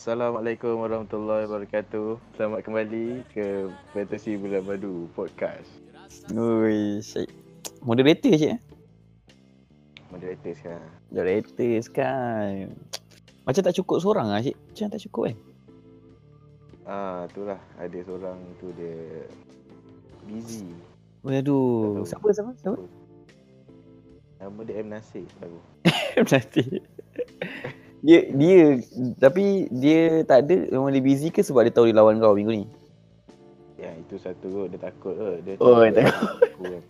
Assalamualaikum warahmatullahi wabarakatuh. Selamat kembali ke Fantasy Bulan Madu Podcast. Ui, Syed. Moderator Syed eh? Moderator sekarang. Moderator sekarang. Macam tak cukup seorang lah Syed. Macam tak cukup kan? Ah, itulah ada seorang tu dia busy. Aduh, siapa siapa? Siapa? Nama dia M Nasir baru. Nanti. Dia dia tapi dia tak ada memang dia busy ke sebab dia tahu dia lawan kau minggu ni? Ya, itu satu kot dia takut ke. Dia Oh, dia takut. Aku kan.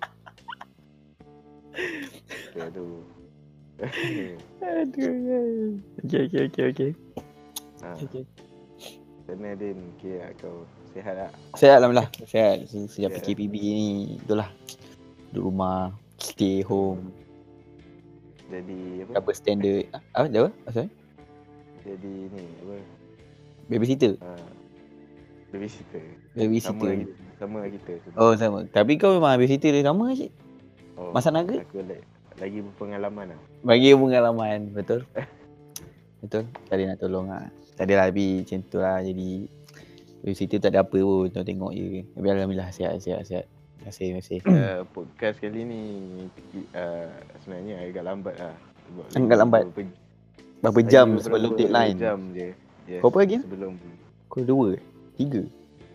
Okay, aduh. Aduh. ya. Okey okey okey okey. ha, Okey. sana Din, kira kau sihat tak? Sehat alhamdulillah. Sehat. Se- Sejak Sihat. PKPB ni itulah. Duduk rumah, stay home. Jadi apa? Apa standard? Ah, Apa? Apa? Apa? Jadi ni apa? Babysitter. Ha, babysitter. Sama Babysitter. kita. Sama kita. Oh sama. Tapi kau memang babysitter dia sama Syed. Oh, Masa naga? Aku lagi, lagi berpengalaman lah. Bagi pengalaman betul. betul. Tak ada nak tolong lah. Tak ada lah lebih macam tu lah jadi babysitter tak ada apa pun tengok tengok je. Tapi alhamdulillah sihat sihat sihat. Terima kasih terima kasih. uh, podcast kali ni uh, sebenarnya agak lambat lah. Sebab Agak lambat? beberapa- Berapa jam beberapa sebelum deadline? Jam je. Yes, Kau apa lagi? Sebelum Kau dua? Tiga?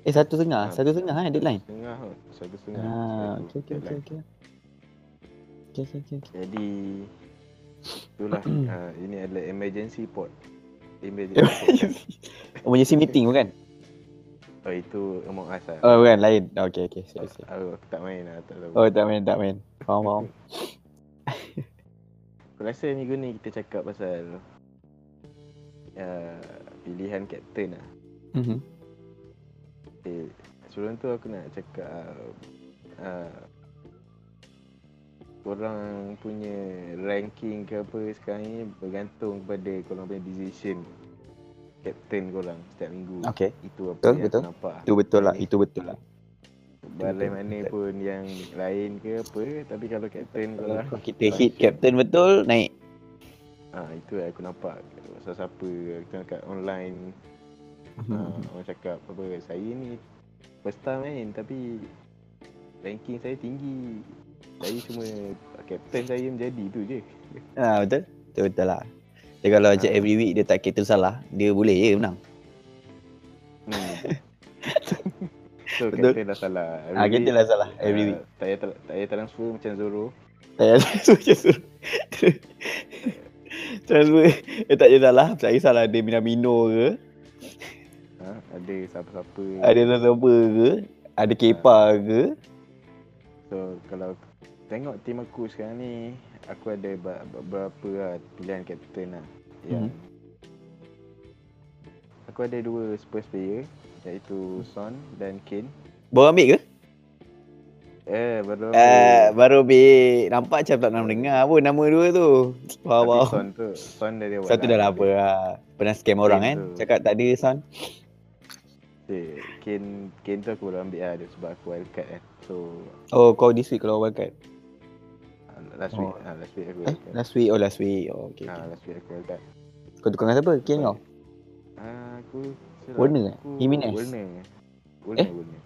Eh satu setengah? Ah. Satu setengah eh deadline? setengah kot. Satu setengah. Ah, okey okey okey okey. Okey okey okey. okey. Jadi itulah uh, ini adalah emergency pod. Emergency. Emergency meeting bukan? Oh itu Among Us lah. Oh bukan lain. Okey okey. Sorry, sorry. Aku, aku tak main lah, tak tahu. Oh tak main tak main. Faham faham. Aku rasa minggu ni kita cakap pasal uh, pilihan kapten lah. Mhm. Okay. Sebelum tu aku nak cakap uh, korang punya ranking ke apa sekarang ni bergantung kepada korang punya decision captain korang setiap minggu. Okey. Itu apa Betul, yang betul. nampak. Itu betul lah. Itu betul lah. Balai mana betul. pun yang lain ke apa tapi kalau captain korang Kalau kita hit captain betul naik. Ah itu yang aku nampak siapa-siapa kita kat online uh, orang cakap apa saya ni first time main tapi ranking saya tinggi saya cuma captain saya menjadi tu je Ha betul. Betul betul lah. Dia kalau macam Ah. every week dia tak captain salah, dia boleh je menang. hmm. so Betul. captain dah salah Ah captain lah salah every ah, week. tak payah ter- tak payah transfer macam Zoro Tak payah suruh suruh. Transfer eh, tak payah salah, tak kisah lah dia Minamino ke, ha? ada siapa-siapa ada siapa ke, ada Kepa ke. so kalau tengok tim aku sekarang ni aku ada beberapa lah pilihan captain lah yang Mhm. aku ada dua Spurs player iaitu Son dan Kane Baru ambil ke? Eh baru Eh, baru ambil. Nampak macam tak pernah dengar pun nama dua tu. Faham Tapi faham. Son tu Son dah dia buat Satu dah lah apa lah. Pernah scam orang kan. tu. Cakap tak ada son. Eh, Kane Kane tu aku baru ambil lah dia sebab aku wildcard kan. So Oh kau this week kalau wildcard. ah, last Oh. week ah, last week aku Eh, wildcard. last week. Oh last week. Oh okay. Ah, okay. last week aku wildcard. Kau tukar dengan siapa? Kian kau? Ah, aku Warner eh? aku Jimenez? Warner. Warner, Eh? Warner.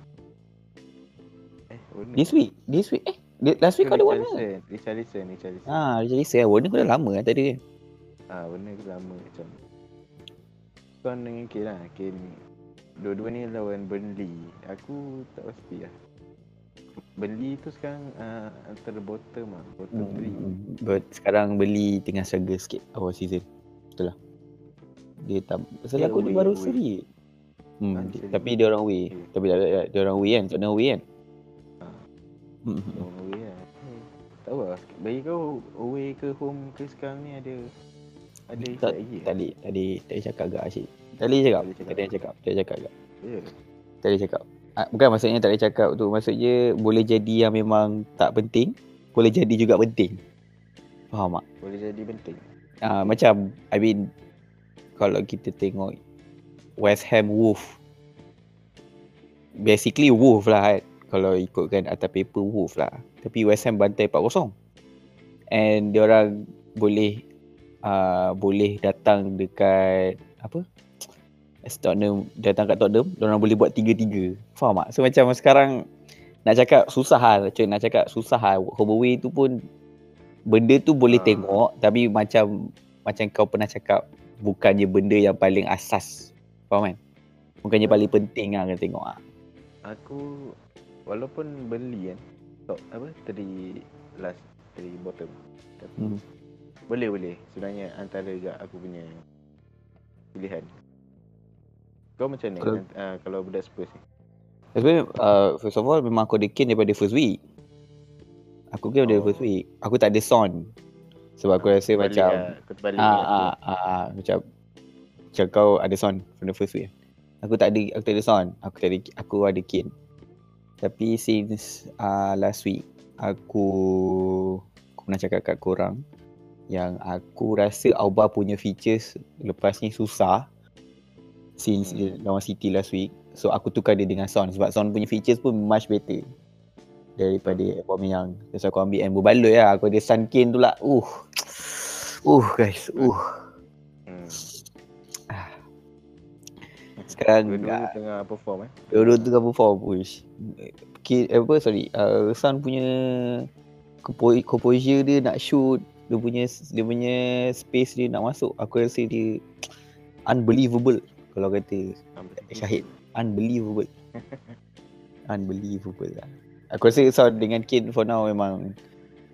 Warner. This week? This week? Eh, last week kau ada Warner? Richarlison, Richarlison, Richarlison. Ah, jadi saya Warner kau dah lama kan tadi kan? Ah, Warner aku lama macam. Son dengan Kane lah. Kane dua-dua ni lawan Burnley. Aku tak pasti lah. Burnley tu sekarang uh, antara bottom lah. Bottom Hmm, 3. but sekarang beli tengah struggle sikit awal season. Betul lah. Dia tak pasal aku dia baru seri. Hmm, Ah, tapi dia orang. Okay. Tapi dia orang away kan, tak away kan. Long away lah. Tak tahu lah. Bagi kau away ke home ke sekarang ni ada ada Tak, lagi tak ada, tak ada, tak ada cakap agak asyik. Tak boleh cakap. Tak boleh cakap. Tak ada cakap. Agak. Ya. Tak boleh cakap. Ah, bukan maksudnya tak boleh cakap tu. Maksudnya boleh jadi yang memang tak penting. Boleh jadi juga penting. Faham tak? Boleh jadi penting. Ah, macam, I mean, kalau kita tengok West Ham Wolf. Basically Wolf lah kan. Kalau ikutkan atas paper Wolf lah. Tapi West Ham bantai 4-0. And diorang boleh uh, boleh datang dekat apa Tottenham datang kat Tottenham, orang boleh buat tiga-tiga. Faham tak? So macam sekarang nak cakap susah lah. Nak cakap susah lah. Home away tu pun benda tu boleh Ah. tengok tapi macam macam kau pernah cakap bukannya benda yang paling asas. Faham kan? Bukannya paling penting lah kena tengok ah. Aku walaupun beli kan top apa tadi last tadi bottom. Tapi Hmm. boleh boleh sebenarnya antara juga aku punya pilihan. Kau macam ni Kalau- uh, kalau budak Spurs ni. Sebenarnya uh, first of all memang aku ada Kane daripada first week. Aku daripada Oh. first week. Aku tak ada Son. Sebab aku rasa Terbalik macam lah, ah, aku. ah, ah, ah, macam macam kau ada Son from the first week. Aku tak ada aku tak ada Son. Aku tak ada aku ada Kane. Tapi since uh, last week aku aku pernah cakap kat korang yang aku rasa Auba punya features lepas ni susah since Hmm. lawan City last week. So aku tukar dia dengan Son sebab Son punya features pun much better daripada Aubameyang. Terus aku ambil and berbaloi lah. Aku ada Sun Kane tu lah. Uh. Uh guys. Uh. Hmm. Sekarang Dua-dua ah, tengah perform eh. Dua-dua tu kan perform push. Kid, apa sorry, uh, Sun punya compo- composure dia nak shoot, dia punya dia punya space dia nak masuk. Aku rasa dia unbelievable kalau kata Syahid. Unbelievable. unbelievable lah. Aku rasa Sun dengan Kane for now memang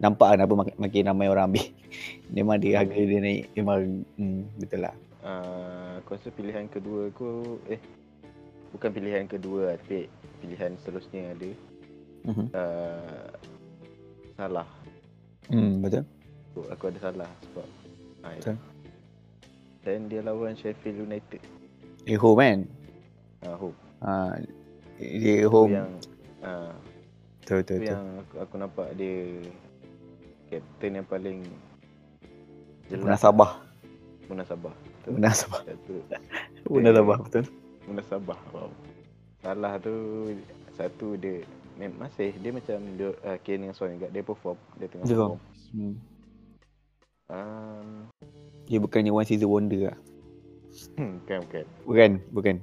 nampak lah kenapa makin, makin ramai orang ambil. memang dia harga dia naik memang hmm, betul lah. Uh, aku rasa pilihan kedua aku eh bukan pilihan kedua tapi pilihan seterusnya ada Mhm. uh, salah. Hmm, betul. Aku, aku ada salah sebab ya. Betul. Dan dia lawan Sheffield United. Eh home kan? Uh, home. Ha, dia home. yang uh, Betul betul betul. yang aku, aku nampak dia kapten yang paling jelas Munasabah. munasabah. Munasabah. Satu Munasabah betul. munasabah. Wow. Salah tu satu dia mem- masih dia macam dia, uh, Kane dengan Son juga dia perform dia tengah perform. Hmm. Um, Dia bukannya one season wonder lah. hmm, bukan bukan. Bukan, bukan.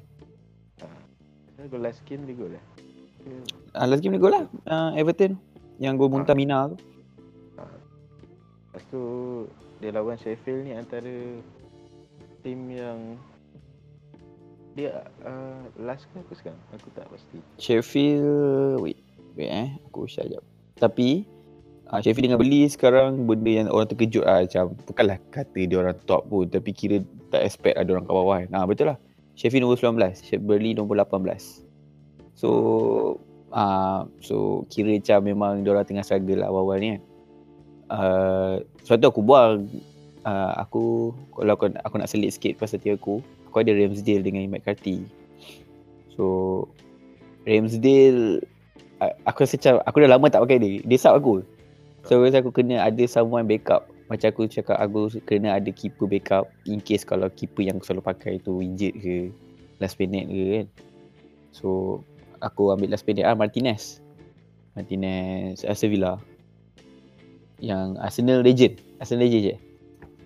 Saya gol last game dia gol lah. Ah, last game dia gol lah. Uh, Everton. Yang gol Munta Mina tu. Lepas tu dia lawan Sheffield ni antara tim yang dia uh, last ke apa sekarang? Aku tak pasti. Sheffield, wait. Wait eh. Aku share jap. Tapi, uh, Sheffield dengan beli sekarang benda yang orang terkejut lah. Macam, bukanlah kata dia orang top pun. Tapi kira tak expect ada orang kat bawah kan. Nah, betul lah. Sheffield nombor 19. Sheffield Burnley nombor 18. So, uh, so kira macam memang dia orang tengah struggle lah awal-awal ni kan. Uh, sebab tu aku buang uh, aku kalau aku, aku nak selit sikit pasal tiap aku aku ada Ramsdale dengan McCarthy. So Ramsdale aku rasa macam aku dah lama tak pakai dia. Dia sub aku. So rasa aku kena ada someone backup. Macam aku cakap aku kena ada keeper backup in case kalau keeper yang aku selalu pakai tu injured ke last minute ke kan. So aku ambil last minute. Ah Martinez. Martinez Aston Villa. Yang Arsenal legend. Arsenal legend je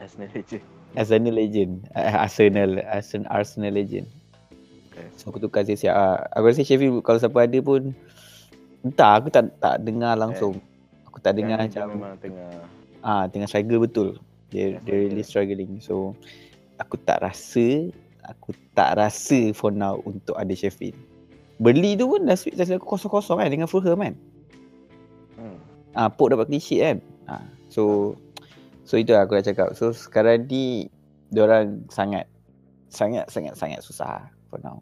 Arsenal legend. Arsenal legend Ah, Arsenal Arsenal Arsenal legend Okay. So aku tukar siap-siap ah. Aku rasa Sheffield kalau siapa ada pun Entah aku tak tak dengar langsung Aku tak dengar macam memang tengah ah tengah struggle betul Dia, dia really struggling So aku tak rasa Aku tak rasa for now untuk ada Sheffield Beli tu pun last week last week aku kosong-kosong kan dengan Fulham kan hmm. Ah, Pok dapat clean sheet kan. Ah, so so itu aku dah cakap. So sekarang ni orang sangat sangat sangat sangat susah for now.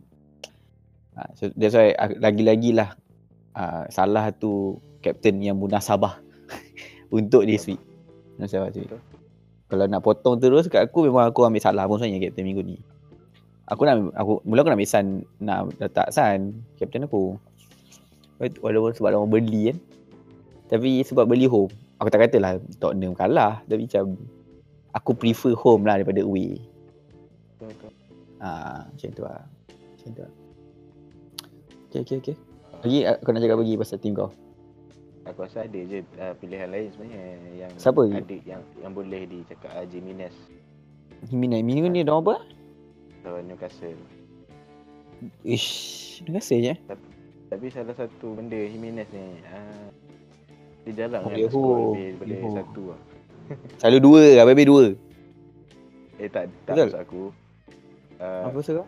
Ah, so that's why ah, lagi-lagi lah ah, salah tu captain yang munasabah untuk this week. Munasabah tu. Kalau nak potong terus kat aku memang aku ambil salah pun sebenarnya captain minggu ni. Aku nak aku mula aku nak ambil San nak letak San captain aku. Walaupun sebab lawan Burnley kan. Tapi sebab beli home Aku tak katalah Tottenham kalah Tapi macam Aku prefer home lah daripada away Betul, betul. Ah, Macam tu lah Macam tu lah Okay okay okay Lagi aku nak cakap lagi pasal team kau Aku rasa ada je uh, pilihan lain sebenarnya yang Siapa? ada yang yang boleh dicakap uh, Jimenez Jimenez Minggu ni dia apa? lawan Newcastle. Ish, kasih je. Tapi salah satu benda Jimenez ni uh, Dia jarang Oh, kan Yeho. skor lebih daripada Yeho. satu lah Selalu dua, habis-habis dua. Eh tak, tak Betul. maksud aku uh, Apa sebab?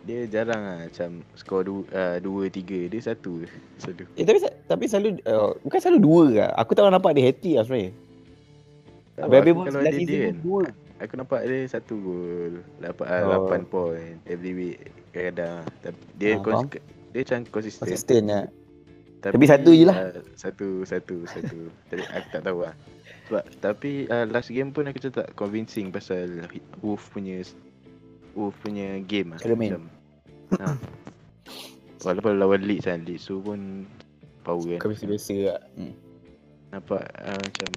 Dia jarang lah macam skor dua, uh, dua tiga Dia satu je Selalu Eh tapi tapi selalu uh, bukan selalu dua ke? Aku tak pernah nampak dia hat-trick lah sebenarnya. Aku pun kalau 11 ada season dia pun kan dua. Aku nampak dia satu gol Lapan, uh, Oh. lapan point Every week Kadang-kadang Dia, Ah, kons- dia macam konsisten Konsisten lah. Tapi satu je lah. uh, Satu Satu Satu Tapi aku tak tahu lah Sebab Tapi uh, last game pun aku macam tak convincing Pasal Wolf punya Wolf punya game lah Cara main. Macam ha. Walaupun lawan Leeds kan Leeds tu pun Power kan Kau biasa-biasa lah. Hmm. Nampak uh, macam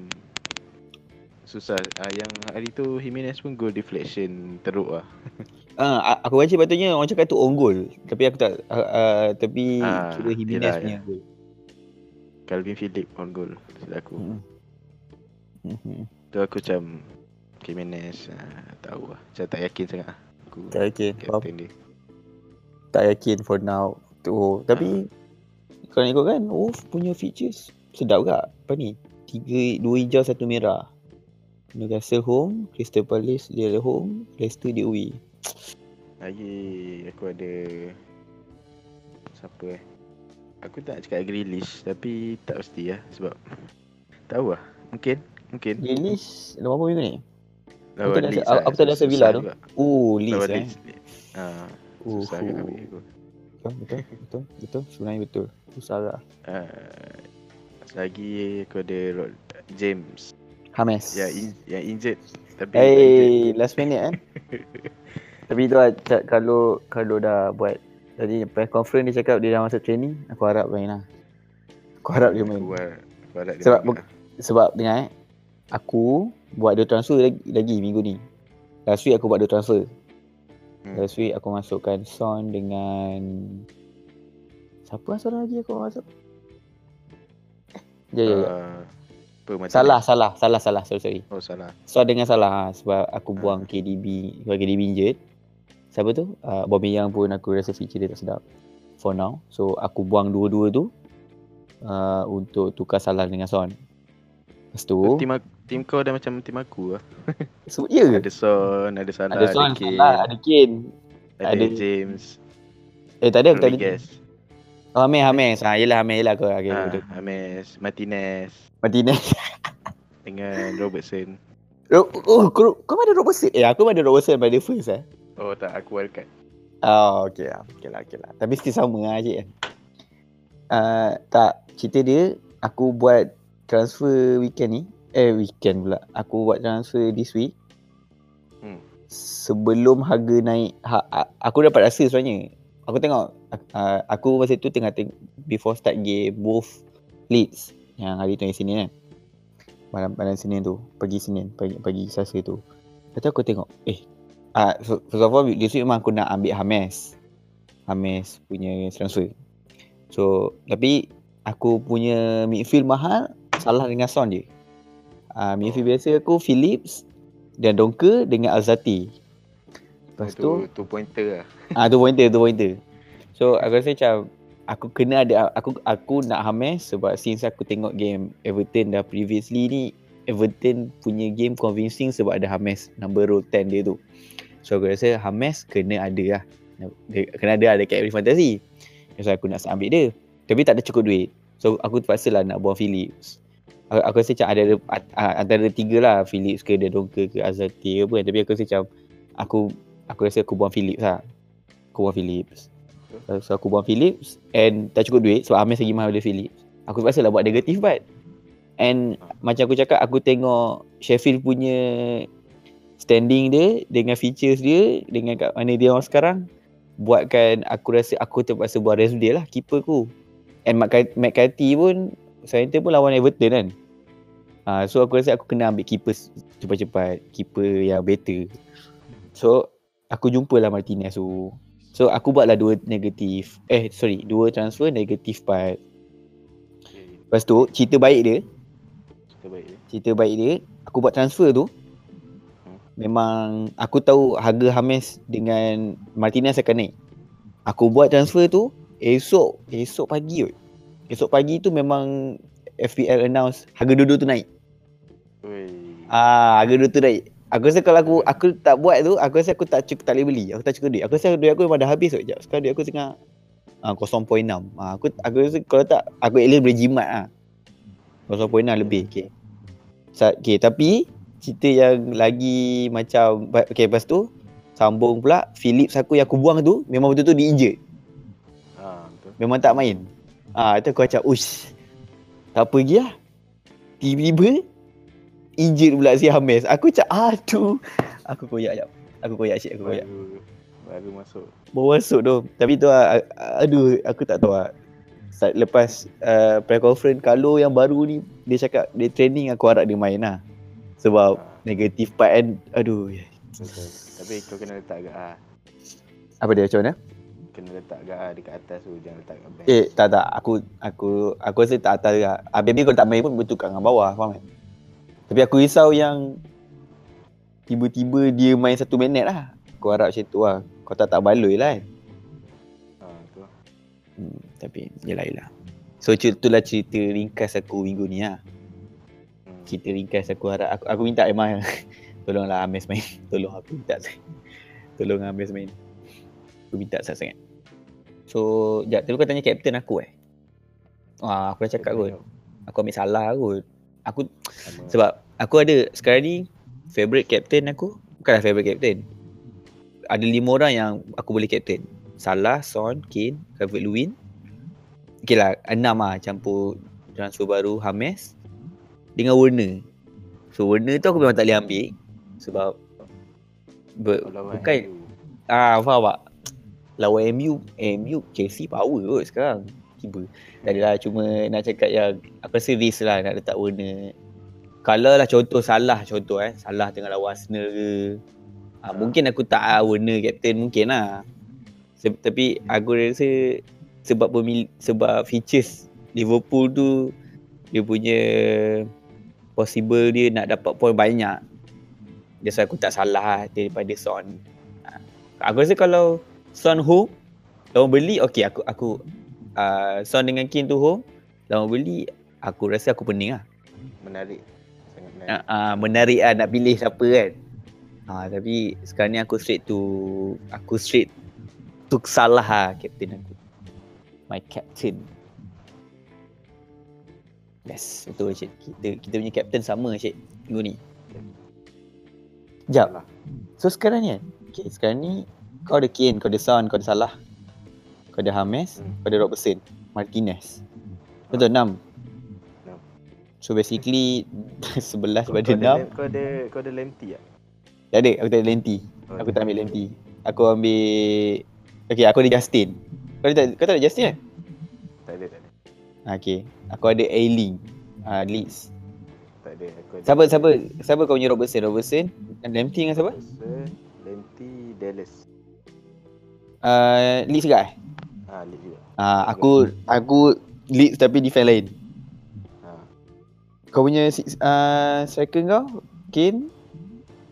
Susah uh, Yang hari tu Jimenez pun goal deflection teruk lah Ah, a- aku baca patutnya orang cakap tu on goal. Tapi aku tak uh, uh, tapi Ah, kira Jimenez yelah, punya ya. goal. Calvin Phillips on goal Silap aku Hmm. Hmm. Tu aku macam Jimenez uh, Tahu lah Macam tak yakin sangat lah Aku Tak yakin. Captain dia Tak yakin for now. Tu. Tapi kalau ikut kan Wolf punya features sedap gak. Apa ni? Tiga, dua hijau, satu merah. Newcastle home, Crystal Palace dia home, Leicester dia away. Lagi aku ada Siapa eh Aku tak cakap Grealish Tapi tak pasti lah Sebab Tahu lah Mungkin Mungkin Grealish dalam berapa minggu ni? Lawan Leeds aku- lah. aku tak ada Susah Sevilla tu. juga. Oh, Leeds eh. Leeds Ah, Susah kan gol betul, betul, betul, betul. Sebenarnya betul. Susah lah. uh, Lagi aku ada Rod James Hames. Yang in, yang injured Tapi tak injured. Hey, last minute kan. Tapi tu lah, kalau kalau dah buat tadi press conference dia cakap dia dah masuk training, aku harap main lah. Aku harap dia main. Aku aku harap dia Sebab main lah. Sebab dengar eh, aku buat dua transfer lagi, lagi minggu ni. Last week aku buat dua transfer. Hmm. Last week aku masukkan Son dengan siapa asal lagi aku masuk? Ya ya ya. Ah, Apa macam Salah salah salah salah sorry sorry. Oh salah Son dengan salah ha, sebab aku buang KDB sebab KDB injured. Siapa tu? Uh, Aubameyang pun aku rasa feature dia tak sedap for now. So aku buang dua-dua tu uh, untuk tukar salah dengan Son. Lepas tu, Tim, aku, tim kau dah macam tim aku lah so, ya ke? Ada Son Ada Salah Ada Son, Kane salah, ada Kane. Ada, ada- James Eh tak ada, tak ada. Rodriguez Oh, Hames, Hames. Ha, yelah Hames yelah kau. Okay, ah, betul. James Martinez Martinez. Dengan Robertson oh, oh, kau, kau ada Robertson? Eh, aku ada Robertson the first eh. Oh tak aku wildcard Oh, okay lah. Okay lah, okay lah. Tapi still sama lah cik. Uh, tak, cerita dia, aku buat transfer weekend ni. Eh, weekend pula. Aku buat transfer this week. Hmm. Sebelum harga naik, ha, aku dapat rasa sebenarnya. Aku tengok, uh, aku masa tu tengah tengok before start game both Leeds yang hari tu yang Senin kan. Malam malam Senin tu, pagi Senin, pagi pagi Selasa tu. Lepas tu aku tengok, eh Ah, uh, first of all this week memang aku nak ambil Hames. Hames punya transfer. So, tapi aku punya midfield mahal salah dengan Son je. Ah, uh, midfield biasa aku Phillips dan Donker dengan Alzati. Lepas tu, tu, tu pointer lah ah tu pointer, tu pointer. So, aku rasa macam aku kena ada aku aku nak Hames sebab since aku tengok game Everton dah previously ni Everton punya game convincing sebab ada Hames number row 10 dia tu. So aku rasa Hames kena ada lah. Dia, kena ada lah dekat every fantasy. So aku nak ambil dia. Tapi tak ada cukup duit. So aku terpaksa lah nak buang Phillips. Aku, aku rasa macam ada a- antara tiga lah Phillips ke Donker ke Azati ke kan. Tapi aku rasa macam aku aku rasa aku buang Phillips lah. Aku buang Phillips. So aku buang Phillips and tak cukup duit sebab Hames lagi mahal daripada Phillips. Aku terpaksa lah buat negatif but And macam aku cakap aku tengok Sheffield punya standing dia dengan features dia dengan kat mana dia orang sekarang buatkan aku rasa aku terpaksa buat rest dia lah keeper ku. And McCarthy, pun Southampton pun lawan Everton kan. Uh, so aku rasa aku kena ambil keeper cepat-cepat, keeper yang better. So aku jumpa lah Martinez tu. So aku buatlah dua negatif. Eh sorry, dua transfer negatif part. Lepas tu cerita baik dia, Cerita baik dia cerita baik dia, aku buat transfer tu. Memang aku tahu harga Hames dengan Martinez akan naik. Aku buat transfer tu esok esok pagi kot. Esok pagi tu memang FPL announce harga dua-dua tu naik. Ah, harga dua tu naik. Aku rasa kalau aku aku tak buat tu, aku rasa aku tak cukup tak boleh beli. Aku tak cukup duit. Aku rasa duit aku memang dah habis kot. Sekejap. Sekarang duit aku tengah ah, 0.6. Ah, aku aku rasa kalau tak aku at least boleh jimat ah. 0.6 lebih. Okay. Sa- okay, tapi cerita yang lagi macam okay, lepas tu sambung pula Philips aku yang aku buang tu memang betul-betul di-injured. Ha, betul. Memang tak main. Ah, itu aku macam ush. Tak apa lagi lah. Tiba-tiba injured pula si Hames. Aku macam aduh. Aku koyak jap. Aku koyak cik, aku koyak. Baru, baru masuk. Baru masuk tu. Tapi tu lah, a- aduh aku tak tahu lah. Sa- Lepas uh, pre-conference kalau yang baru ni dia cakap dia training aku harap dia main lah. Sebab negatif part kan aduh. betul. Tapi kau kena letak agak ah. Apa dia macam mana? Kena letak agak ah dekat atas tu, jangan letak kat bench. Eh tak tak aku aku aku rasa tak atas juga. Ah, maybe kalau tak main pun bertukar dengan bawah faham kan? Tapi aku risau yang tiba-tiba dia main satu minit lah. Aku harap macam tu lah. Kau tak tak baloi lah kan? Ha, betul. Hmm, tapi yelah yelah. So cu- itulah cerita ringkas aku minggu ni lah. Cerita ringkas aku harap aku, aku minta Emma tolonglah Ames main. Tolong aku minta. Tolong Ames main. Aku minta sangat-sangat. So, jap tadi kau tanya kapten aku eh. Wah, aku dah cakap kot. Aku ambil salah kot. Aku Sama. sebab aku ada sekarang ni favorite captain aku bukanlah favorite captain. Ada lima orang yang aku boleh captain. Salah, Son, Kane, Calvert Lewin. Okay lah, enam lah campur transfer baru Hames dengan Werner. So Werner tu aku memang tak boleh ambil sebab ber, lawan bukan MU. ah faham tak? Lawan MU, MU Chelsea power kot sekarang. Tiba. Tak adalah cuma nak cakap yang aku rasa risk lah nak letak Werner. Kalau lah contoh salah contoh eh. Salah tengah lawan Arsenal ke. Ah, Ah. mungkin aku tak ah, Werner captain mungkin lah. Se- tapi aku rasa sebab pemil- sebab features Liverpool tu dia punya possible dia nak dapat point banyak. That's why aku tak salah lah daripada Son. Ah, Aku rasa kalau Son home lawan beli okey aku aku uh, Son dengan Kane tu home lawan beli aku rasa aku pening lah. Menarik. Sangat menarik. Uh, uh, menarik lah nak pilih siapa kan. Ha, tapi sekarang ni aku straight to aku straight to salah lah captain aku. My captain. Yes, betul Cik. Kita kita punya captain sama Cik minggu ni. Jap. Salah. So sekarang ni kan. Okay, sekarang ni kau ada Kane, kau ada Son, kau ada Salah. Kau ada Hames, Hmm. kau ada Robertson, Martinez. Betul 6. Enam. So basically 11 Kau, pada kau, 6. ada, kau ada kau ada Lemty tak? Tak ada, aku tak ada lenti. Oh, Aku tak ambil lenti. Aku ambil Okay, aku ada Justin. Kau ada kau tak ada Justin kan? Tak ada, tak ada. Okay. Aku ada Ailing. Ah, Leeds. Tak ada. Aku ada. Siapa siapa siapa kau punya Robertson? Robertson Lemty dengan siapa? Robertson, Lemty, Dallas. Uh, Leeds juga eh? Ha, Leeds juga. Ah, aku aku Leeds tapi defend lain. Ha. Kau punya uh, striker kau? Kane?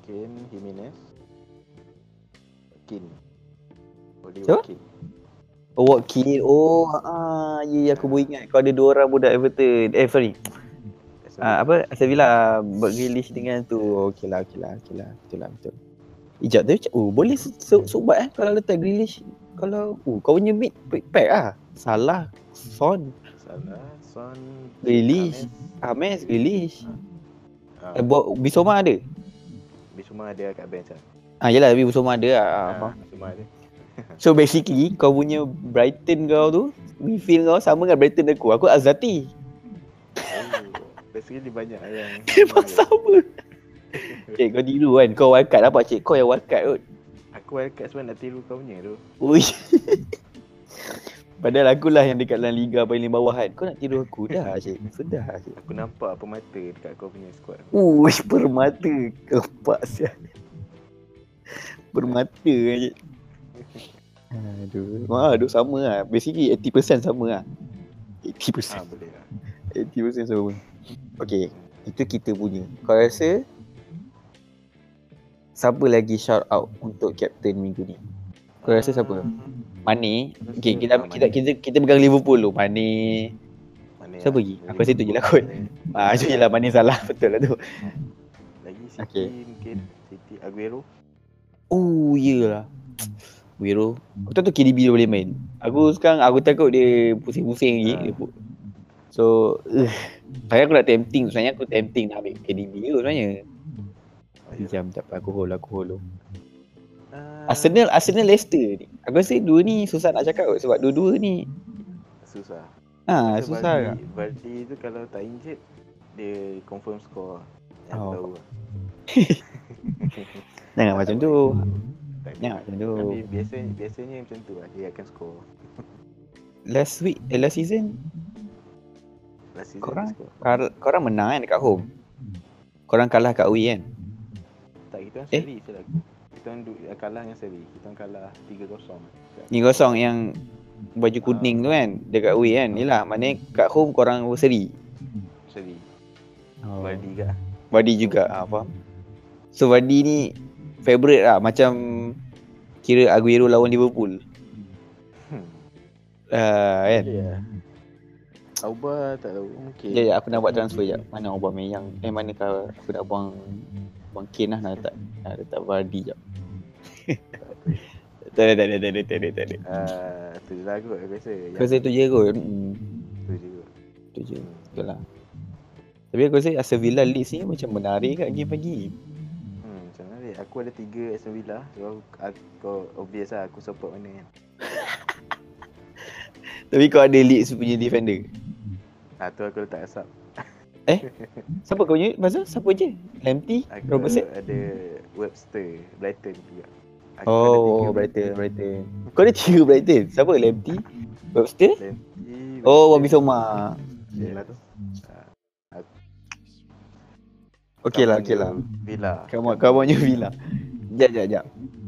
Kane, Jimenez. Kane. Oliver? Kane. Oh, Watkins. Oh, ah, ya, ya, aku baru ingat. Kau ada dua orang budak Everton. Eh, sorry. Ah, apa? Aston Villa. Buat Grealish dengan tu. Oh, okey lah, okey lah, okey lah. Betul lah, betul. Ijab tu macam, oh boleh se- se- sobat eh kalau letak Grealish. Kalau, oh kau punya mid pack ah. Salah, Son, Salah, Son, Grealish. Hames, Grealish. Ha. Eh, buat Bisoma ada? Bisuma ada kat bench lah. Ah, yelah, tapi Bisoma ada. Ah, Ha, faham. Bisuma ada. So basically, kau punya Brighton kau tu, midfield kau sama dengan Brighton aku. Aku Azati. Oh, basically banyak yang Memang sama. Cik, kau tiru kan? Kau wildcard apa cik? Kau yang wildcard kot. Aku wildcard sebab nak tiru kau punya tu. Ui. Padahal aku lah yang dekat dalam liga paling bawah kan. Kau nak tiru aku dah cik. Sudah cik. Aku nampak pemata dekat kau punya squad. Ui, permata. Kepak sial. Permata cik. Aduh. Wah, aduh sama lah. Basically 80% sama lah. 80%. Ha, boleh lah. 80% sama. Okay. Itu kita punya. Kau rasa siapa lagi shout out untuk captain minggu ni? Kau rasa siapa? Mane. Okay, kita, ah, kita, Mane. kita, kita pegang Liverpool tu. Mane. Mana Siapa lah? lagi? Aku rasa tu je lah kot. Ah, tu je lah Mane salah. Betul lah tu. Lagi City Okay. mungkin City Aguero. Oh, iyalah. Wiro. Aku tahu tu KDB dia boleh main. Aku sekarang aku takut dia pusing-pusing lagi. Ah. Dia pu- So, uh, saya aku nak tempting. Sebenarnya aku tempting nak ambil KDB tu sebenarnya. Oh, ya. Jam tak apa. Aku hold, aku hold. Ah, Arsenal, Arsenal Leicester ni. Aku rasa dua ni susah nak cakap kot. Sebab dua-dua ni. susah. Ha, Rasa susah Vardy, tak? Vardy tu kalau tak injured dia confirm score. Yang Oh. tahu. lah. Jangan macam tu. Tak Jangan macam tu. Tapi biasanya biasanya macam tu lah dia akan score. Last week, eh, last season, Last season Korang? score. kor- korang menang kan dekat home. Korang kalah kat away kan? Tak kita orang Eh? seri je lah. Kita orang du- kalah dengan seri. Kita orang kalah 3-0. Ni kosong yang baju kuning tu kan dekat away kan. Yelah, maknanya kat home korang seri. Seri. Oh. Vardy ke? Vardy juga, ah, faham. So Vardy ni favourite lah macam kira Aguero lawan Liverpool. Hmm. Uh, kan? Ya. Auba tak tahu mungkin. Sekejap, sekejap, aku nak buat transfer jap. Mana Aubameyang? Eh, manakah aku nak buang buang Kane lah nak letak, nak letak Vardy jap. tak ada, tak ada, tak ada, tak ada, tak ada. Ah, tu je lah kot aku rasa. Yang Aku rasa tu je kot. Hmm, tu je kot. tu je. Betul lah. Tapi aku rasa Aston Villa Leeds ni macam menarik kat game pagi. Dia? Aku ada tiga Aston Villa. So aku, aku obvious lah aku support mana kan. Tapi kau ada Leeds punya defender. Ah tu aku letak asap. Siapa kau punya? Pasal siapa je? Aku Robertson? ada Webster, Brighton juga. Aku Oh, ada tiga Brighton, Brighton. Kau ada tiga Brighton. Siapa? Lemty? Webster? Lemty, Oh, Webster. Soma. Yelah tu. Okey lah, okey lah. Villa. Kamu kamu Villa. Jap, jap, jap.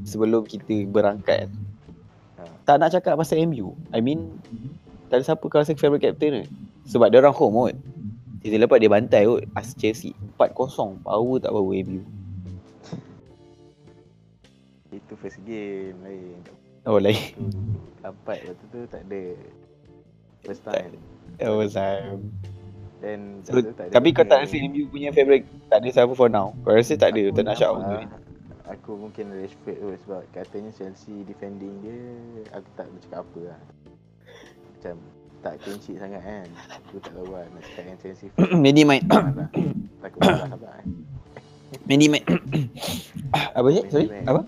Sebelum kita berangkat. Ha. Tak nak cakap pasal MU. I mean, tak ada siapa kau rasa favourite captain ke? Sebab dia orang home kot. Season lepas dia bantai kot. As Chelsea. 4-0. Power tak power MU. Itu first game lain. Oh, lain. Tu Lapat waktu tu tak ada. First time. Oh, time. Then So, tak ada tapi kau tak rasa MU punya favourite tak ada siapa for now? Kau rasa tak ada? Aku Tak nak shout untuk ni? Aku mungkin Rashford tu sebab katanya Chelsea defending dia aku tak boleh cakap apa lah. Macam tak clean sheet sangat kan. Aku tak tahu lah nak cakap yang Chelsea Mendy main. Takut malah kan. Mendy main. Apa je? Sorry? Apa?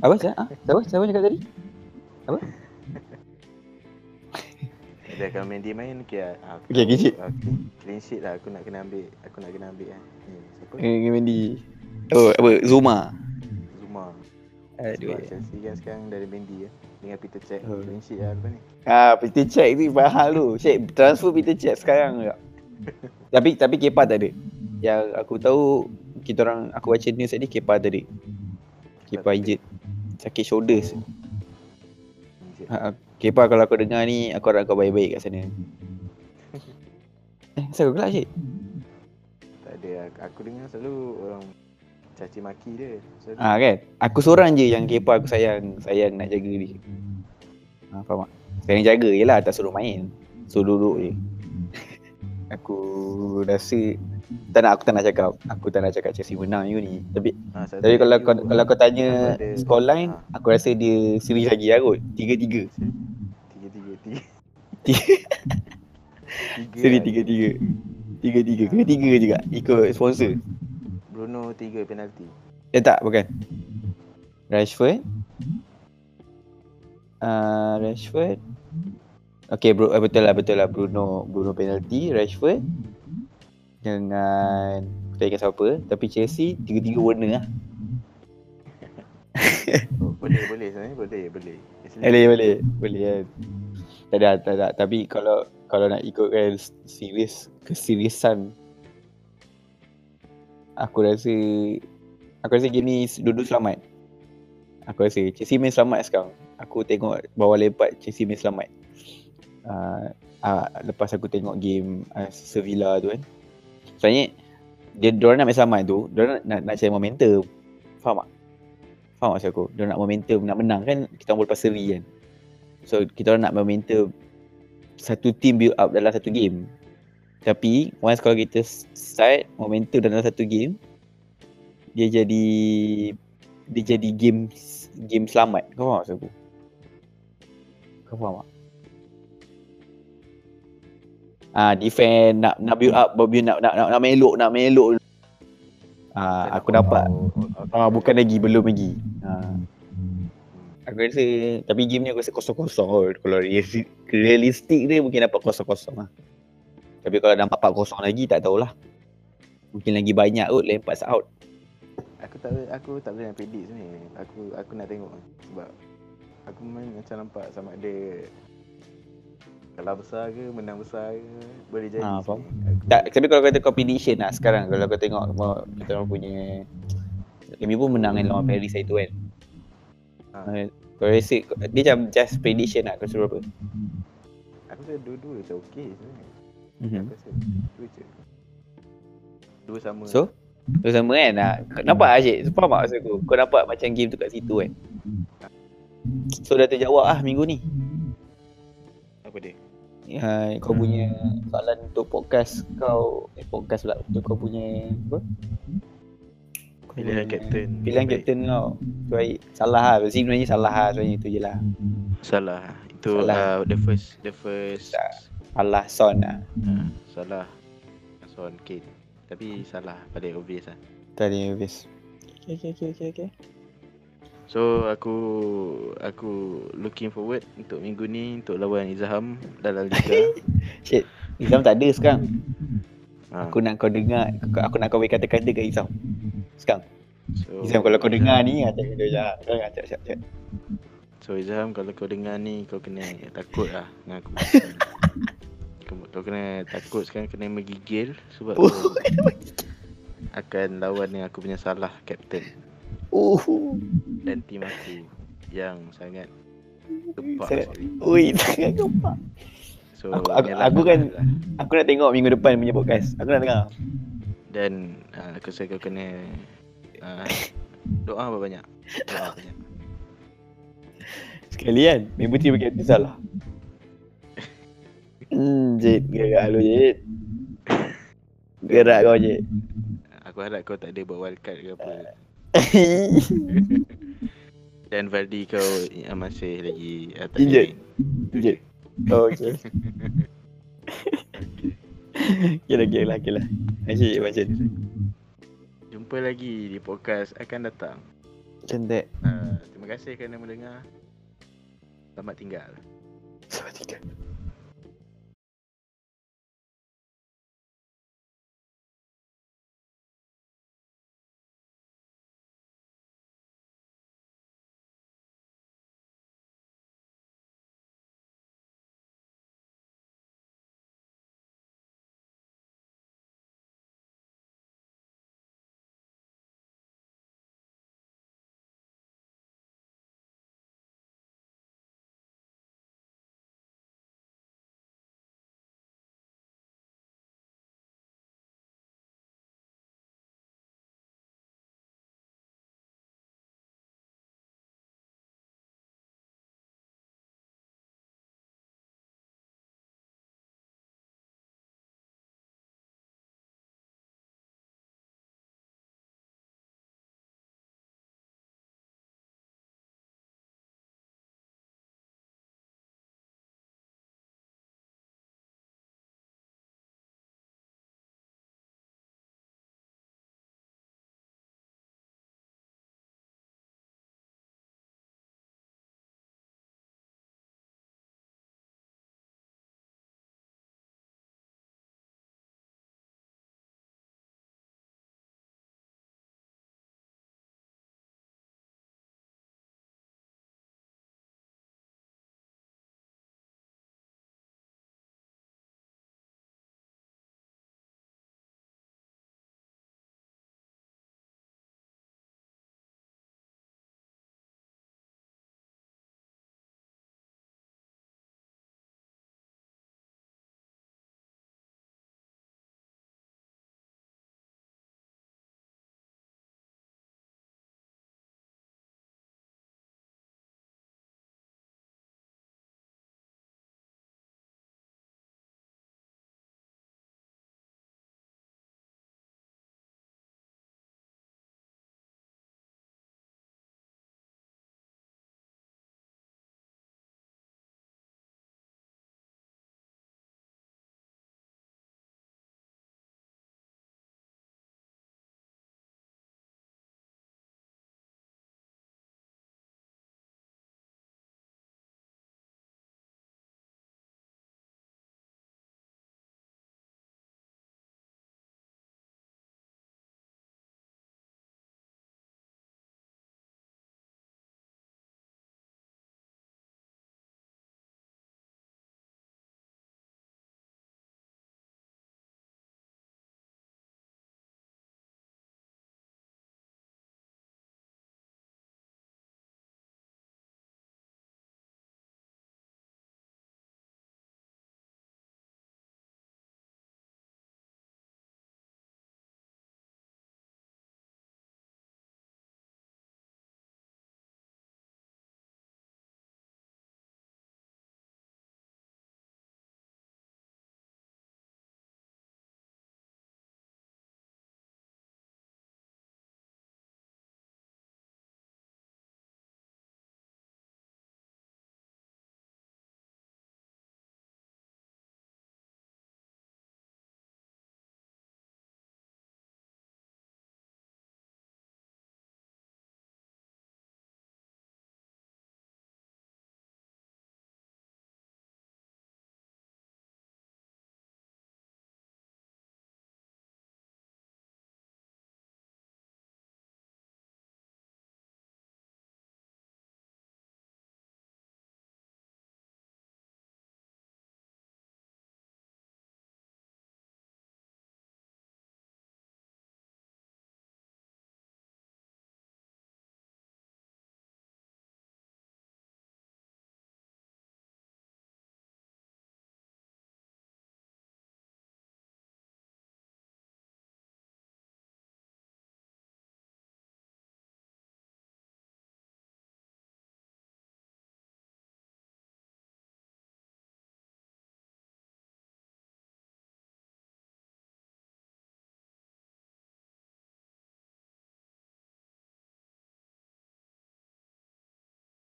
Apa? Siapa? Ah, siapa? Siapa cakap tadi? Dia kalau Mendy main okay lah. Ah, aku Okay, tahu, clean sheet. ah, clean, clean sheet lah aku nak kena ambil. Aku nak kena ambil kan. Ni, siapa? Eh, Mendy. Oh, apa? Zuma. Zuma. Aduh. Sebab Chelsea kan sekarang dari Mendy ya. Dengan Peter Cech. Oh. Clean sheet lah lepas ni. Ah, Peter Cech tu mahal tu. Cech transfer Peter Cech sekarang juga. tapi tapi Kepa tak ada. Yang aku tahu kita orang aku baca news tadi Kepa tak ada. Kepa injured. Sakit shoulders. Ha, Kepa kalau kau dengar ni aku harap kau baik-baik kat sana. Eh, asal kau gelak Cik? Tak ada. Aku, aku dengar selalu orang caci maki dia. Selalu. Ah kan? Aku seorang je yang Kepa aku sayang, sayang nak jaga dia. Ha, faham tak? Sayang jaga je lah, tak suruh main. Suruh duduk je. aku rasa tak nak aku tak nak cakap. Aku tak nak cakap Chelsea menang you ni. Tapi Ha, tapi kalau kau kalau kau tanya scoreline, ha. aku rasa dia seri lagi lah kot. 3-3. Tiga-tiga. Tiga. Tiga. Tiga Seri lah. 3-3. 3-3. Kena 3 juga ikut sponsor. Bruno tiga penalti. Eh tak, bukan. Rashford. Uh, Rashford. Okay, bro, eh, betul lah, betul lah. Bruno, Bruno penalty, Rashford. Dengan, tak ingat siapa. Tapi Chelsea, tiga-tiga warna lah. Oh, boleh boleh sebenarnya boleh boleh. Boleh, boleh. Boleh kan. Tak ada, tak ada. Tapi kalau kalau nak ikutkan serius, keseriusan. Aku rasa, aku rasa game ni dua-dua selamat. Aku rasa Chelsea main selamat sekarang. Aku tengok bawah lepat Chelsea main selamat. Uh, uh, lepas aku tengok game uh, Sevilla tu kan. Sebenarnya dia diorang nak main selamat tu, diorang nak, nak, cari momentum. Faham tak? Faham maksud aku? Diorang nak momentum, nak menang kan kita orang lepas seri kan. So kita orang nak momentum satu team build up dalam satu game. Tapi once kalau kita start momentum dalam satu game dia jadi dia jadi game game selamat. Kau faham maksud aku? Kau faham tak? Ah defend nak nak build up build nak nak nak, nak melok nak melok. Ah aku dapat ah bukan lagi belum lagi. Ah Aku rasa Tapi game ni aku rasa kosong-kosong Kalau realistik, realistik dia mungkin dapat kosong-kosong lah Tapi kalau dapat 4 kosong lagi tak tahulah Mungkin lagi banyak kot lempar out Aku tak aku tak boleh nak predict ni. Aku aku nak tengok sebab aku main macam nampak sama ada kalah besar ke menang besar ke boleh jadi. Ha, faham. tak, Tapi kalau kata kau prediction lah sekarang Kalau kau tengok Kita orang punya Kami pun menang kan lawan Paris hari tu kan Ha. Kau rasa Dia macam just prediction lah Kau suruh apa aku rasa dua-dua macam okey sebenarnya. mm-hmm. Aku rasa dua je. Dua sama. So Tu sama kan kau Nampak Asyik Faham tak maksud aku Kau nampak macam game tu kat situ kan So dah terjawab lah minggu ni apa dia? Uh, kau punya soalan untuk podcast kau eh, podcast pula untuk kau punya apa? Kau Pilihan punya- kapten. Pilihan Baik. kapten kau. Tu baik. Salah lah. Sebenarnya salah lah. Sebenarnya itu je lah. Salah. Itu Salah. Uh, the first the first. Salah Son lah. uh, salah Son Kane. Tapi salah paling obvious lah. Tadi habis. Okay, okay, okay, okay, okay. So aku aku looking forward untuk minggu ni untuk lawan Izham dalam liga. Shit. Izam tak ada sekarang. ha. Aku nak kau dengar. Aku, nak kau bagi kata-kata kat Izam. Sekarang. so, Izam kalau kau dengar ni. Macam dia. Jangan cak cak cak. So Izham kalau kau dengar ni kau kena takut lah dengan aku. kau, kau kena takut sekarang kena menggigil sebab Oh, kau akan lawan dengan aku punya salah kapten Oh. dan tim aku yang sangat tepat Sangat- sekali. Ui, sangat gempak. So Aku- aku- aku kan- lah. Aku nak tengok minggu depan punya podcast. Aku nak dengar. Dan uh, aku rasa kau kena uh, doa banyak. Doa banyak. Sekalian Member team bagi aku salah Hmm Jid Gerak lu Jid Gerak kau Jid Aku harap kau tak ada buat wildcard ke apa. Dan Valdi kau masih lagi Injured. main. Jid Oh okay Okay lah lah okay lah Asyik macam ni Jumpa lagi di podcast akan datang. Cantik Uh, terima kasih kerana mendengar. Selamat tinggal. Selamat tinggal